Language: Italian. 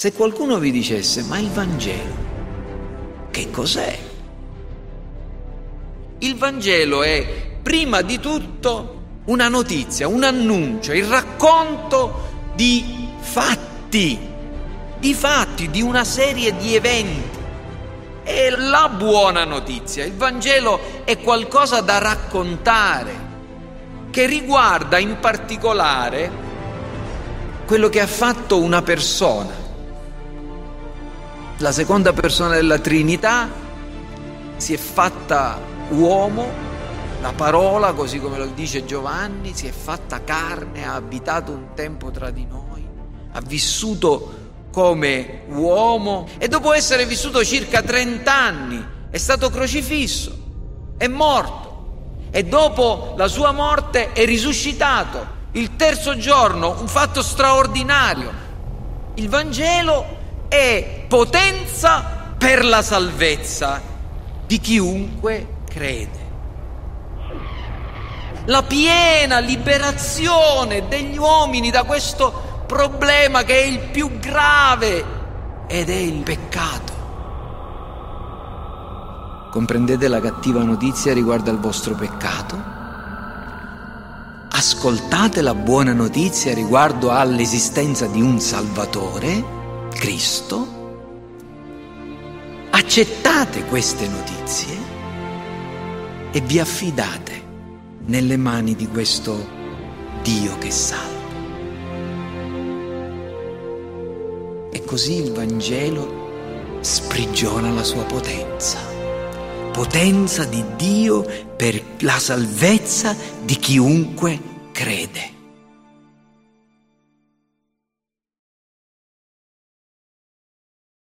Se qualcuno vi dicesse, ma il Vangelo, che cos'è? Il Vangelo è prima di tutto una notizia, un annuncio, il racconto di fatti, di fatti, di una serie di eventi. È la buona notizia. Il Vangelo è qualcosa da raccontare, che riguarda in particolare quello che ha fatto una persona la seconda persona della Trinità si è fatta uomo, la parola, così come lo dice Giovanni, si è fatta carne, ha abitato un tempo tra di noi, ha vissuto come uomo e dopo essere vissuto circa 30 anni è stato crocifisso, è morto e dopo la sua morte è risuscitato. Il terzo giorno, un fatto straordinario. Il Vangelo è potenza per la salvezza di chiunque crede. La piena liberazione degli uomini da questo problema che è il più grave ed è il peccato. Comprendete la cattiva notizia riguardo al vostro peccato? Ascoltate la buona notizia riguardo all'esistenza di un Salvatore? Cristo? Accettate queste notizie e vi affidate nelle mani di questo Dio che salva. E così il Vangelo sprigiona la sua potenza, potenza di Dio per la salvezza di chiunque crede.